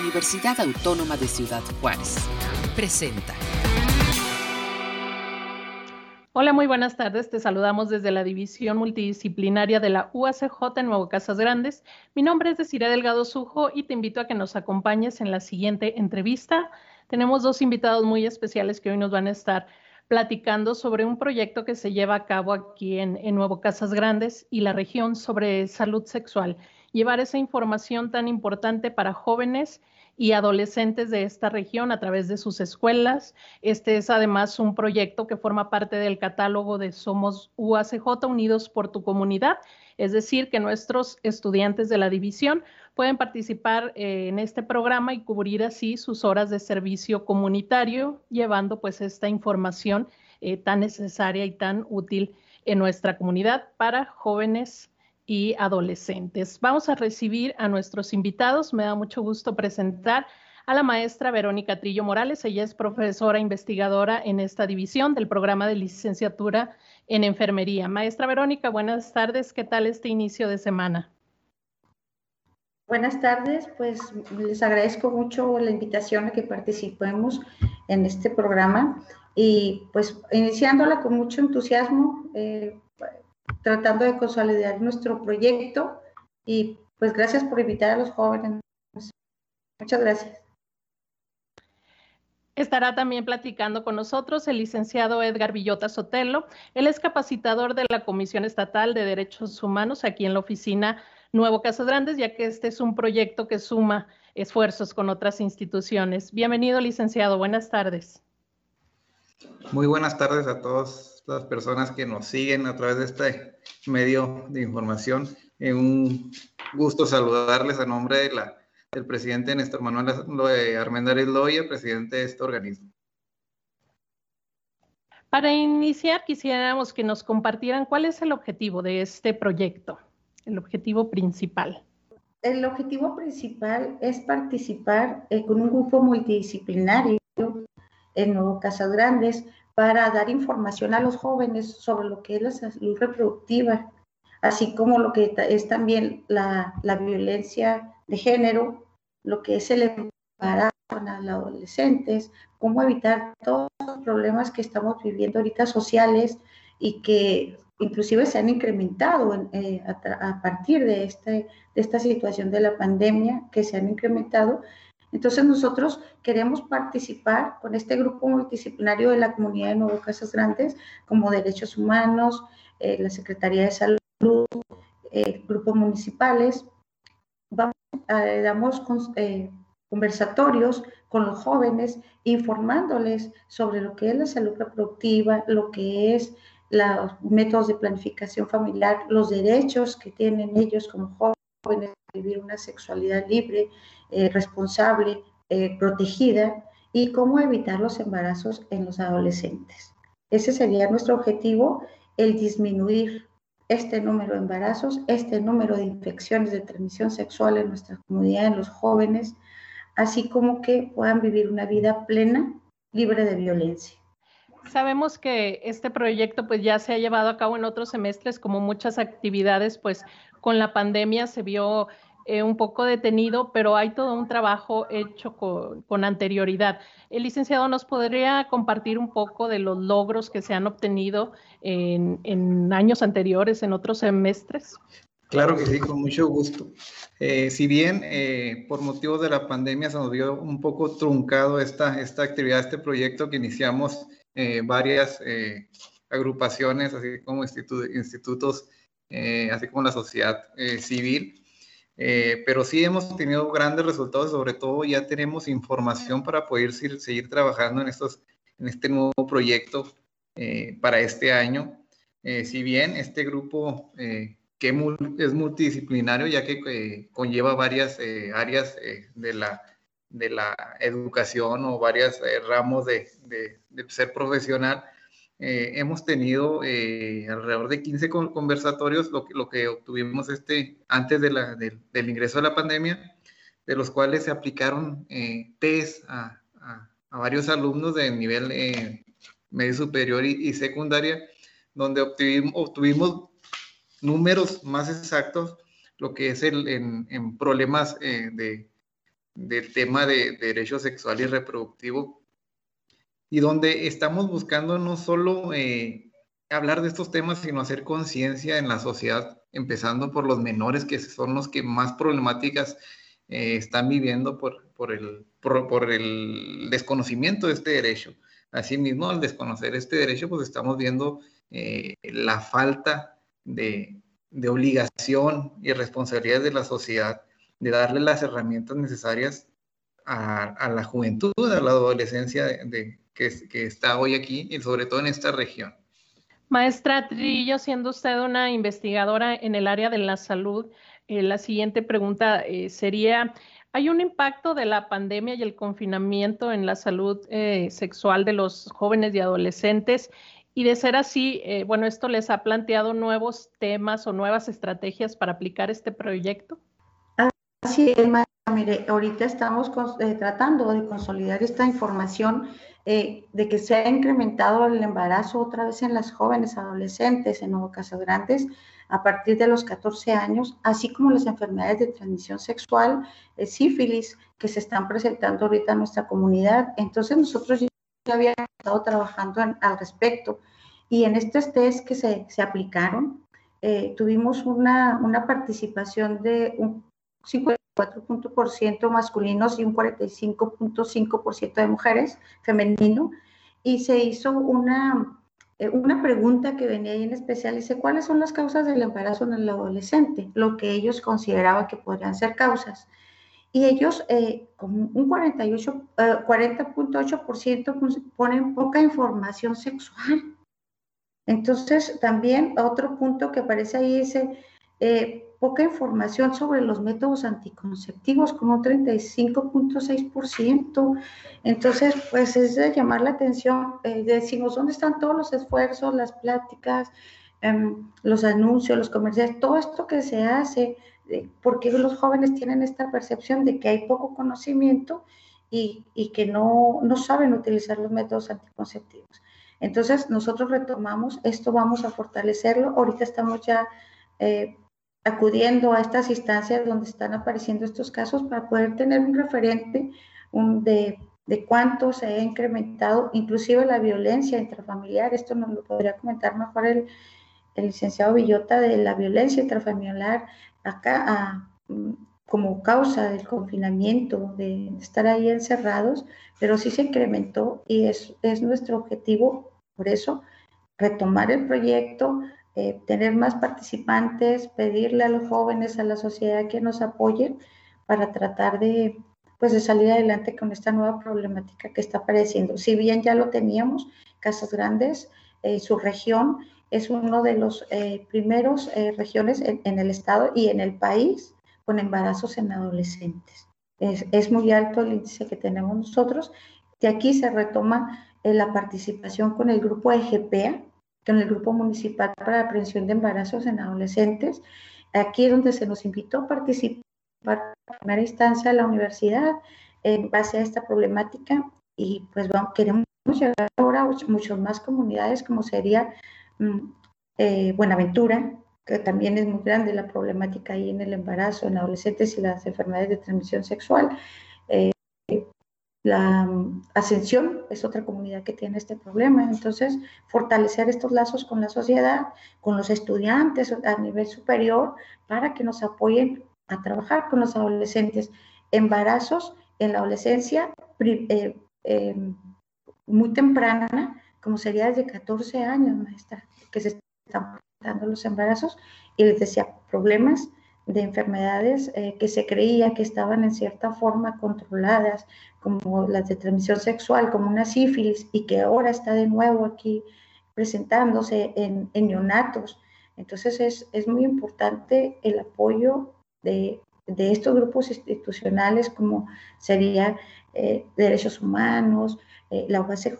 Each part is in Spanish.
Universidad Autónoma de Ciudad Juárez. Presenta. Hola, muy buenas tardes. Te saludamos desde la División Multidisciplinaria de la UACJ en Nuevo Casas Grandes. Mi nombre es Desiree Delgado Sujo y te invito a que nos acompañes en la siguiente entrevista. Tenemos dos invitados muy especiales que hoy nos van a estar platicando sobre un proyecto que se lleva a cabo aquí en, en Nuevo Casas Grandes y la región sobre salud sexual llevar esa información tan importante para jóvenes y adolescentes de esta región a través de sus escuelas. Este es además un proyecto que forma parte del catálogo de Somos UACJ Unidos por tu Comunidad, es decir, que nuestros estudiantes de la división pueden participar eh, en este programa y cubrir así sus horas de servicio comunitario, llevando pues esta información eh, tan necesaria y tan útil en nuestra comunidad para jóvenes y adolescentes. Vamos a recibir a nuestros invitados. Me da mucho gusto presentar a la maestra Verónica Trillo Morales. Ella es profesora investigadora en esta división del programa de licenciatura en enfermería. Maestra Verónica, buenas tardes. ¿Qué tal este inicio de semana? Buenas tardes, pues les agradezco mucho la invitación a que participemos en este programa y pues iniciándola con mucho entusiasmo, eh, tratando de consolidar nuestro proyecto y pues gracias por invitar a los jóvenes. Muchas gracias. Estará también platicando con nosotros el licenciado Edgar Villota Sotelo. Él es capacitador de la Comisión Estatal de Derechos Humanos aquí en la oficina Nuevo Casas Grandes, ya que este es un proyecto que suma esfuerzos con otras instituciones. Bienvenido, licenciado. Buenas tardes. Muy buenas tardes a todos las personas que nos siguen a través de este medio de información. Eh, un gusto saludarles a nombre de la, del presidente Néstor Manuel Armendáriz Loya, presidente de este organismo. Para iniciar, quisiéramos que nos compartieran cuál es el objetivo de este proyecto, el objetivo principal. El objetivo principal es participar eh, con un grupo multidisciplinario en Nuevo Casas Grandes para dar información a los jóvenes sobre lo que es la salud reproductiva, así como lo que es también la, violencia de género, lo que es el embarazo a los adolescentes, cómo evitar todos los problemas que estamos viviendo ahorita sociales y que inclusive se han incrementado eh, a, partir de, este, de esta situación de la pandemia, que se han incrementado entonces nosotros queremos participar con este grupo multidisciplinario de la comunidad de Nuevo Casas Grandes, como Derechos Humanos, eh, la Secretaría de Salud, eh, grupos municipales. Vamos, eh, damos conversatorios con los jóvenes, informándoles sobre lo que es la salud reproductiva, lo que es los métodos de planificación familiar, los derechos que tienen ellos como jóvenes vivir una sexualidad libre, eh, responsable, eh, protegida y cómo evitar los embarazos en los adolescentes. Ese sería nuestro objetivo, el disminuir este número de embarazos, este número de infecciones de transmisión sexual en nuestra comunidad, en los jóvenes, así como que puedan vivir una vida plena, libre de violencia. Sabemos que este proyecto pues ya se ha llevado a cabo en otros semestres como muchas actividades pues con la pandemia se vio eh, un poco detenido, pero hay todo un trabajo hecho con, anterioridad. El licenciado nos podría compartir un poco de los logros que se han obtenido en, años anteriores, en otros semestres. Claro que sí, con mucho gusto. Eh, si bien eh, por motivos de la pandemia se nos dio un poco truncado esta, esta actividad, este proyecto que iniciamos varias agrupaciones, así como institutos, así como la sociedad civil, eh, pero sí hemos tenido grandes resultados, sobre todo ya tenemos información para poder seguir, trabajando en, estos, en este nuevo proyecto eh, para este año. Eh, si bien este grupo que es multidisciplinario, ya que conlleva varias áreas de, la, de la educación o varios ramos de, de, de ser profesional, eh, hemos tenido eh, alrededor de 15 conversatorios, lo que, lo que obtuvimos este, antes de la, del ingreso de la pandemia, de los cuales se aplicaron eh, test a, a, varios alumnos de nivel medio superior y, secundaria, donde obtuvimos, obtuvimos, números más exactos, lo que es el, en, en problemas de, del tema de, derecho sexual y reproductivo, y donde estamos buscando no solo eh, hablar de estos temas, sino hacer conciencia en la sociedad, empezando por los menores, que son los que más problemáticas eh, están viviendo por, por, el, por, el desconocimiento de este derecho. Asimismo, al desconocer este derecho, pues estamos viendo eh, la falta de, de obligación y responsabilidad de la sociedad de darle las herramientas necesarias a, la juventud, a la adolescencia de, que, está hoy aquí y sobre todo en esta región. Maestra Trillo, siendo usted una investigadora en el área de la salud, eh, la siguiente pregunta eh, sería, ¿hay un impacto de la pandemia y el confinamiento en la salud eh, sexual de los jóvenes y adolescentes? Y de ser así, bueno, ¿esto les ha planteado nuevos temas o nuevas estrategias para aplicar este proyecto? Así es, mire, ahorita estamos eh, tratando de consolidar esta información eh, de que se ha incrementado el embarazo otra vez en las jóvenes adolescentes en Casas Grandes a partir de los 14 años, así como las enfermedades de transmisión sexual, el sífilis, que se están presentando ahorita en nuestra comunidad. Entonces nosotros ya habíamos estado trabajando al respecto y en estos test que se, se aplicaron, eh, tuvimos una, una participación de un 54% masculinos y un 45.5% de mujeres femenino. Y se hizo una, eh, una pregunta que venía ahí en especial, dice, ¿cuáles son las causas del embarazo en el adolescente? Lo que ellos consideraban que podrían ser causas. Y ellos, eh, con un 48, 40.8% eh, ponen poca información sexual. Entonces, también otro punto que aparece ahí dice, poca información sobre los métodos anticonceptivos, con un 35.6%. Entonces, pues es de llamar la atención, eh, decimos, ¿dónde están todos los esfuerzos, las pláticas, em, los anuncios, los comerciales, todo esto que se hace? porque los jóvenes tienen esta percepción de que hay poco conocimiento y, y que no, no saben utilizar los métodos anticonceptivos. Entonces, nosotros retomamos, esto vamos a fortalecerlo. Ahorita estamos ya eh, acudiendo a estas instancias donde están apareciendo estos casos para poder tener un referente de, de cuánto se ha incrementado, inclusive la violencia intrafamiliar. Esto nos lo podría comentar mejor el, el licenciado Villota de la violencia intrafamiliar acá como causa del confinamiento, de estar ahí encerrados, pero sí se incrementó y es, es nuestro objetivo, por eso, retomar el proyecto, eh, tener más participantes, pedirle a los jóvenes, a la sociedad que nos apoyen para tratar de, pues, de salir adelante con esta nueva problemática que está apareciendo. Si bien ya lo teníamos, Casas Grandes, eh, su región es uno de los eh, primeros regiones en, el estado y en el país con embarazos en adolescentes. Es, es muy alto el índice que tenemos nosotros. De aquí se retoma la participación con el grupo EGPA, con el Grupo Municipal para la Prevención de Embarazos en Adolescentes. Aquí es donde se nos invitó a participar en primera instancia a la universidad en base a esta problemática y pues queremos llegar ahora a muchas más comunidades como sería mm, eh, Buenaventura, que también es muy grande la problemática ahí en el embarazo en adolescentes y las enfermedades de transmisión sexual. Eh, la mm, Ascensión es otra comunidad que tiene este problema. Entonces, fortalecer estos lazos con la sociedad, con los estudiantes a nivel superior, para que nos apoyen a trabajar con los adolescentes. Embarazos en la adolescencia eh, em, muy temprana, como sería desde 14 años, maestra, que se están dando los embarazos. Y les decía, problemas de enfermedades eh, que se creía que estaban en cierta forma controladas, como las de transmisión sexual, como una sífilis, y que ahora está de nuevo aquí presentándose en, neonatos. Entonces es, es, muy importante el apoyo de, de, estos grupos institucionales como sería eh, Derechos Humanos, eh, la UACJ,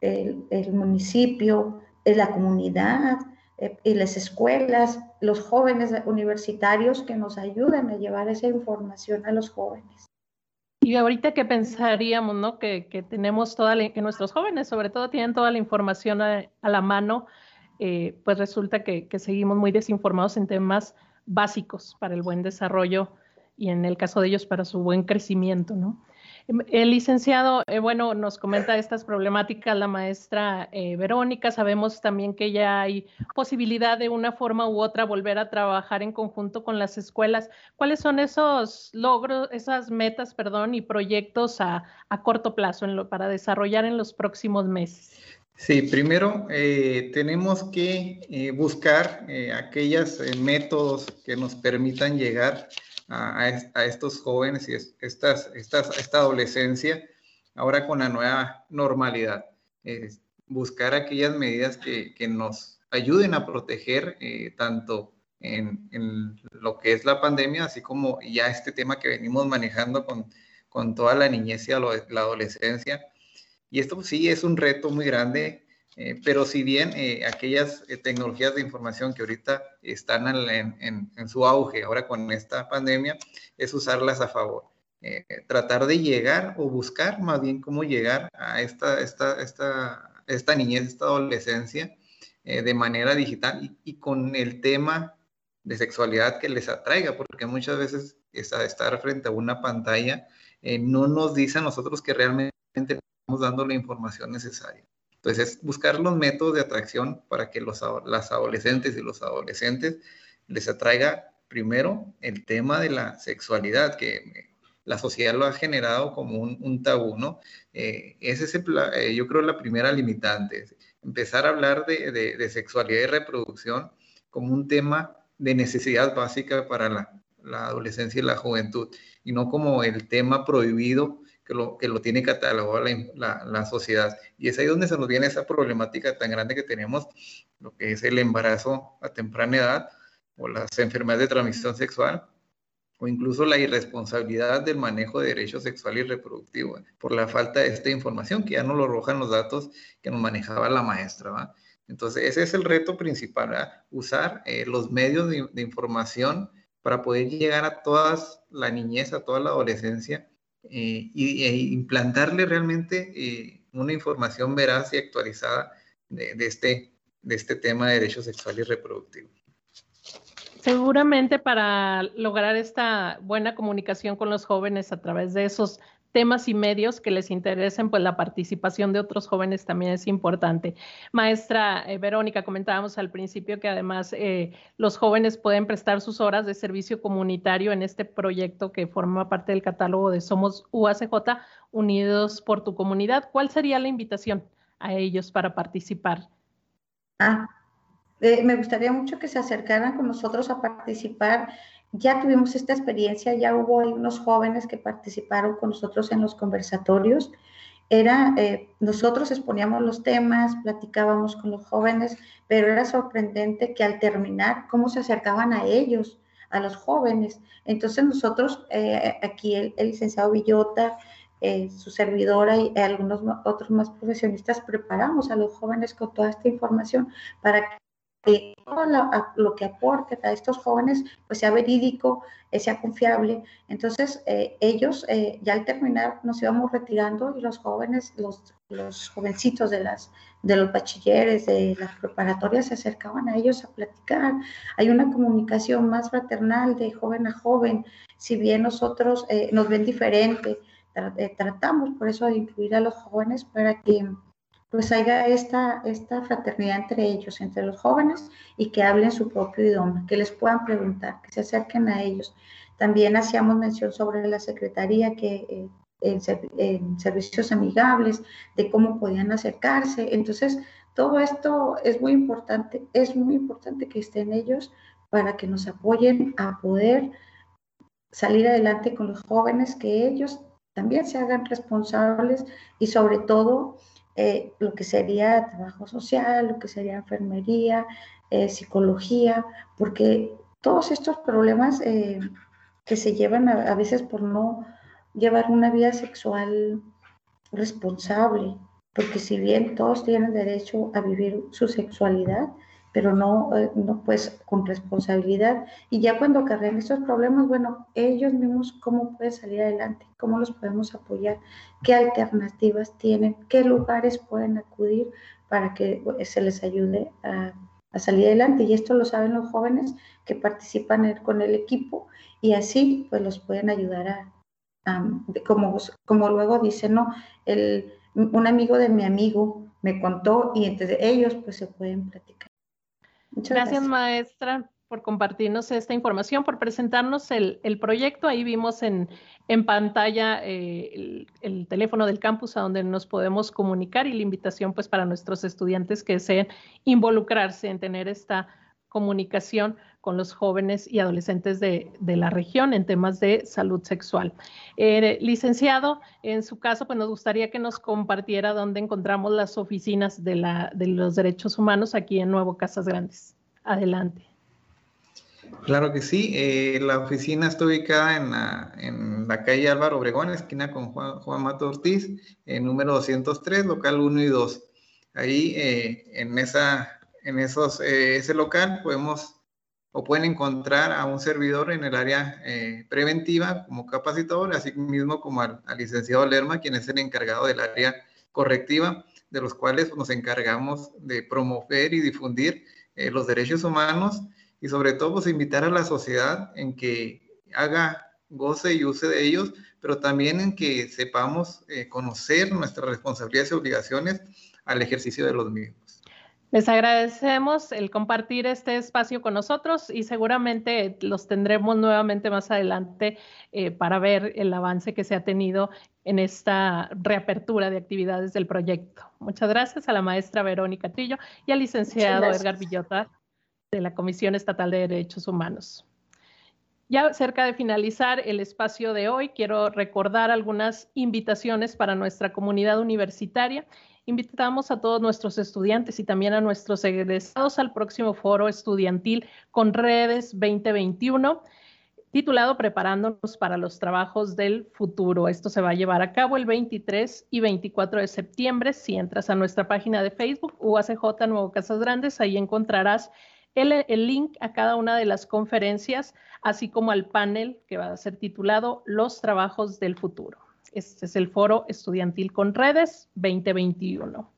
el, el municipio, la comunidad, eh, y las escuelas, los jóvenes universitarios que nos ayuden a llevar esa información a los jóvenes. Y ahorita que pensaríamos, ¿no? Que, que tenemos toda la, que nuestros jóvenes sobre todo tienen toda la información a, la mano, eh, pues resulta que, que, seguimos muy desinformados en temas básicos para el buen desarrollo y en el caso de ellos para su buen crecimiento, ¿no? El licenciado, eh, bueno, nos comenta estas problemáticas la maestra eh, Verónica. Sabemos también que ya hay posibilidad de una forma u otra volver a trabajar en conjunto con las escuelas. ¿Cuáles son esos logros, esas metas, perdón, y proyectos a, corto plazo para desarrollar en los próximos meses? Sí, primero eh, tenemos que buscar aquellos métodos que nos permitan llegar a, estos jóvenes y estas, estas, esta adolescencia ahora con la nueva normalidad. buscar aquellas medidas que, que, nos ayuden a proteger eh, tanto en, en, lo que es la pandemia, así como ya este tema que venimos manejando con, con toda la niñez y la adolescencia. Y esto sí es un reto muy grande eh, pero si bien eh, aquellas eh, tecnologías de información que ahorita están en, su auge ahora con esta pandemia, es usarlas a favor. tratar de llegar o buscar más bien cómo llegar a esta, esta, esta, esta niñez, esta adolescencia de manera digital y, con el tema de sexualidad que les atraiga, porque muchas veces estar frente a una pantalla no nos dice a nosotros que realmente estamos dando la información necesaria. Entonces, es buscar los métodos de atracción para que los, las adolescentes y los adolescentes les atraiga primero el tema de la sexualidad, que la sociedad lo ha generado como un, tabú, ¿no? Eh, es, eh, yo creo, la primera limitante, empezar a hablar de, sexualidad y reproducción como un tema de necesidad básica para la adolescencia y la juventud, y no como el tema prohibido que lo, que lo tiene catalogado la, la, sociedad. Y es ahí donde se nos viene esa problemática tan grande que tenemos, lo que es el embarazo a temprana edad o las enfermedades de transmisión sexual o incluso la irresponsabilidad del manejo de derechos sexual y reproductivo por la falta de esta información que ya no lo arrojan los datos que nos manejaba la maestra. ¿va? Entonces, ese es el reto principal, usar eh, los medios de, de, información para poder llegar a todas la niñez, a toda la adolescencia eh, y, e implantarle realmente eh, una información veraz y actualizada de, este, de este tema de derechos sexuales reproductivos. Seguramente para lograr esta buena comunicación con los jóvenes a través de esos temas y medios que les interesen, pues la participación de otros jóvenes también es importante. Maestra eh, Verónica, comentábamos al principio que además eh, los jóvenes pueden prestar sus horas de servicio comunitario en este proyecto que forma parte del catálogo de Somos UACJ, Unidos por tu Comunidad. ¿Cuál sería la invitación a ellos para participar? Ah, eh, me gustaría mucho que se acercaran con nosotros a participar ya tuvimos esta experiencia, ya hubo unos jóvenes que participaron con nosotros en los conversatorios. Era, eh, nosotros exponíamos los temas, platicábamos con los jóvenes, pero era sorprendente que al terminar, cómo se acercaban a ellos, a los jóvenes. Entonces nosotros, eh, aquí el, licenciado Villota, eh, su servidora y algunos otros más profesionistas preparamos a los jóvenes con toda esta información para que todo lo, que aporte a estos jóvenes pues sea verídico, eh, sea confiable. Entonces, eh, ellos eh, ya al terminar nos íbamos retirando y los jóvenes, los, jovencitos de, las, de los bachilleres, de las preparatorias, se acercaban a ellos a platicar. Hay una comunicación más fraternal de joven a joven, si bien nosotros nos ven diferente. Tratamos por eso de incluir a los jóvenes para que pues haya esta, esta fraternidad entre ellos, entre los jóvenes, y que hablen su propio idioma, que les puedan preguntar, que se acerquen a ellos. También hacíamos mención sobre la Secretaría que eh, en, servicios amigables, de cómo podían acercarse. Entonces, todo esto es muy importante, es muy importante que estén ellos para que nos apoyen a poder salir adelante con los jóvenes, que ellos también se hagan responsables y sobre todo eh, lo que sería trabajo social, lo que sería enfermería, eh, psicología, porque todos estos problemas eh, que se llevan a, veces por no llevar una vida sexual responsable, porque si bien todos tienen derecho a vivir su sexualidad, pero no, eh, no pues con responsabilidad. Y ya cuando acarrean estos problemas, bueno, ellos mismos cómo pueden salir adelante, cómo los podemos apoyar, qué alternativas tienen, qué lugares pueden acudir para que se les ayude a, salir adelante. Y esto lo saben los jóvenes que participan con el equipo y así pues los pueden ayudar a, como, como luego dice, ¿no? El, un amigo de mi amigo me contó y entre ellos pues se pueden platicar. Muchas gracias, maestra por compartirnos esta información, por presentarnos el, proyecto. Ahí vimos en, en pantalla eh, el, el, teléfono del campus a donde nos podemos comunicar y la invitación pues para nuestros estudiantes que deseen involucrarse en tener esta comunicación con los jóvenes y adolescentes de, la región en temas de salud sexual. Eh, licenciado, en su caso, pues nos gustaría que nos compartiera dónde encontramos las oficinas de, la, de los derechos humanos aquí en Nuevo Casas Grandes. Adelante. Claro que sí. Eh, la oficina está ubicada en la, en la, calle Álvaro Obregón, esquina con Juan, Juan Mato Ortiz, en número 203, local 1 y 2. Ahí eh, en, esa, en esos, ese local podemos o pueden encontrar a un servidor en el área eh, preventiva como capacitador, así mismo como al, licenciado Lerma, quien es el encargado del área correctiva, de los cuales nos encargamos de promover y difundir eh, los derechos humanos y sobre todo pues, invitar a la sociedad en que haga goce y use de ellos, pero también en que sepamos eh, conocer nuestras responsabilidades y obligaciones al ejercicio de los mismos. Les agradecemos el compartir este espacio con nosotros y seguramente los tendremos nuevamente más adelante eh, para ver el avance que se ha tenido en esta reapertura de actividades del proyecto. Muchas gracias a la maestra Verónica Trillo y al licenciado Edgar Villota de la Comisión Estatal de Derechos Humanos. Ya cerca de finalizar el espacio de hoy, quiero recordar algunas invitaciones para nuestra comunidad universitaria invitamos a todos nuestros estudiantes y también a nuestros egresados al próximo foro estudiantil con redes 2021 titulado Preparándonos para los trabajos del futuro. Esto se va a llevar a cabo el 23 y 24 de septiembre. Si entras a nuestra página de Facebook, UACJ Nuevo Casas Grandes, ahí encontrarás el, link a cada una de las conferencias, así como al panel que va a ser titulado Los trabajos del futuro. Este es el Foro Estudiantil con Redes 2021.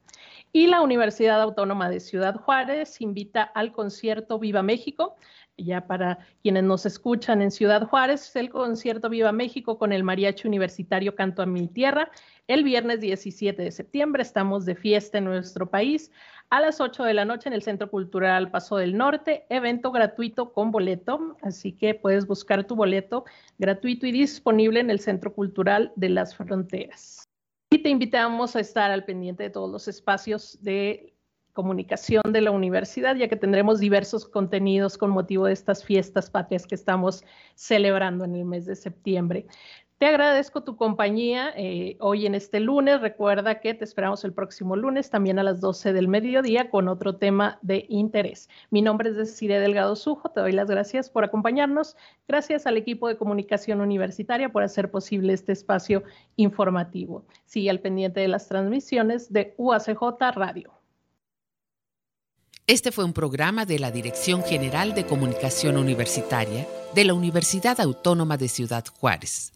Y la Universidad Autónoma de Ciudad Juárez invita al concierto Viva México. Ya para quienes nos escuchan en Ciudad Juárez, el concierto Viva México con el Mariachi Universitario Canto a Mi Tierra. El viernes 17 de septiembre estamos de fiesta en nuestro país a las 8 de la noche en el Centro Cultural Paso del Norte, evento gratuito con boleto, así que puedes buscar tu boleto gratuito y disponible en el Centro Cultural de las Fronteras. Y te invitamos a estar al pendiente de todos los espacios de comunicación de la universidad, ya que tendremos diversos contenidos con motivo de estas fiestas patrias que estamos celebrando en el mes de septiembre. Te agradezco tu compañía eh, hoy en este lunes. Recuerda que te esperamos el próximo lunes también a las 12 del mediodía con otro tema de interés. Mi nombre es Desiree Delgado Sujo. Te doy las gracias por acompañarnos. Gracias al equipo de comunicación universitaria por hacer posible este espacio informativo. Sigue al pendiente de las transmisiones de UACJ Radio. Este fue un programa de la Dirección General de Comunicación Universitaria de la Universidad Autónoma de Ciudad Juárez.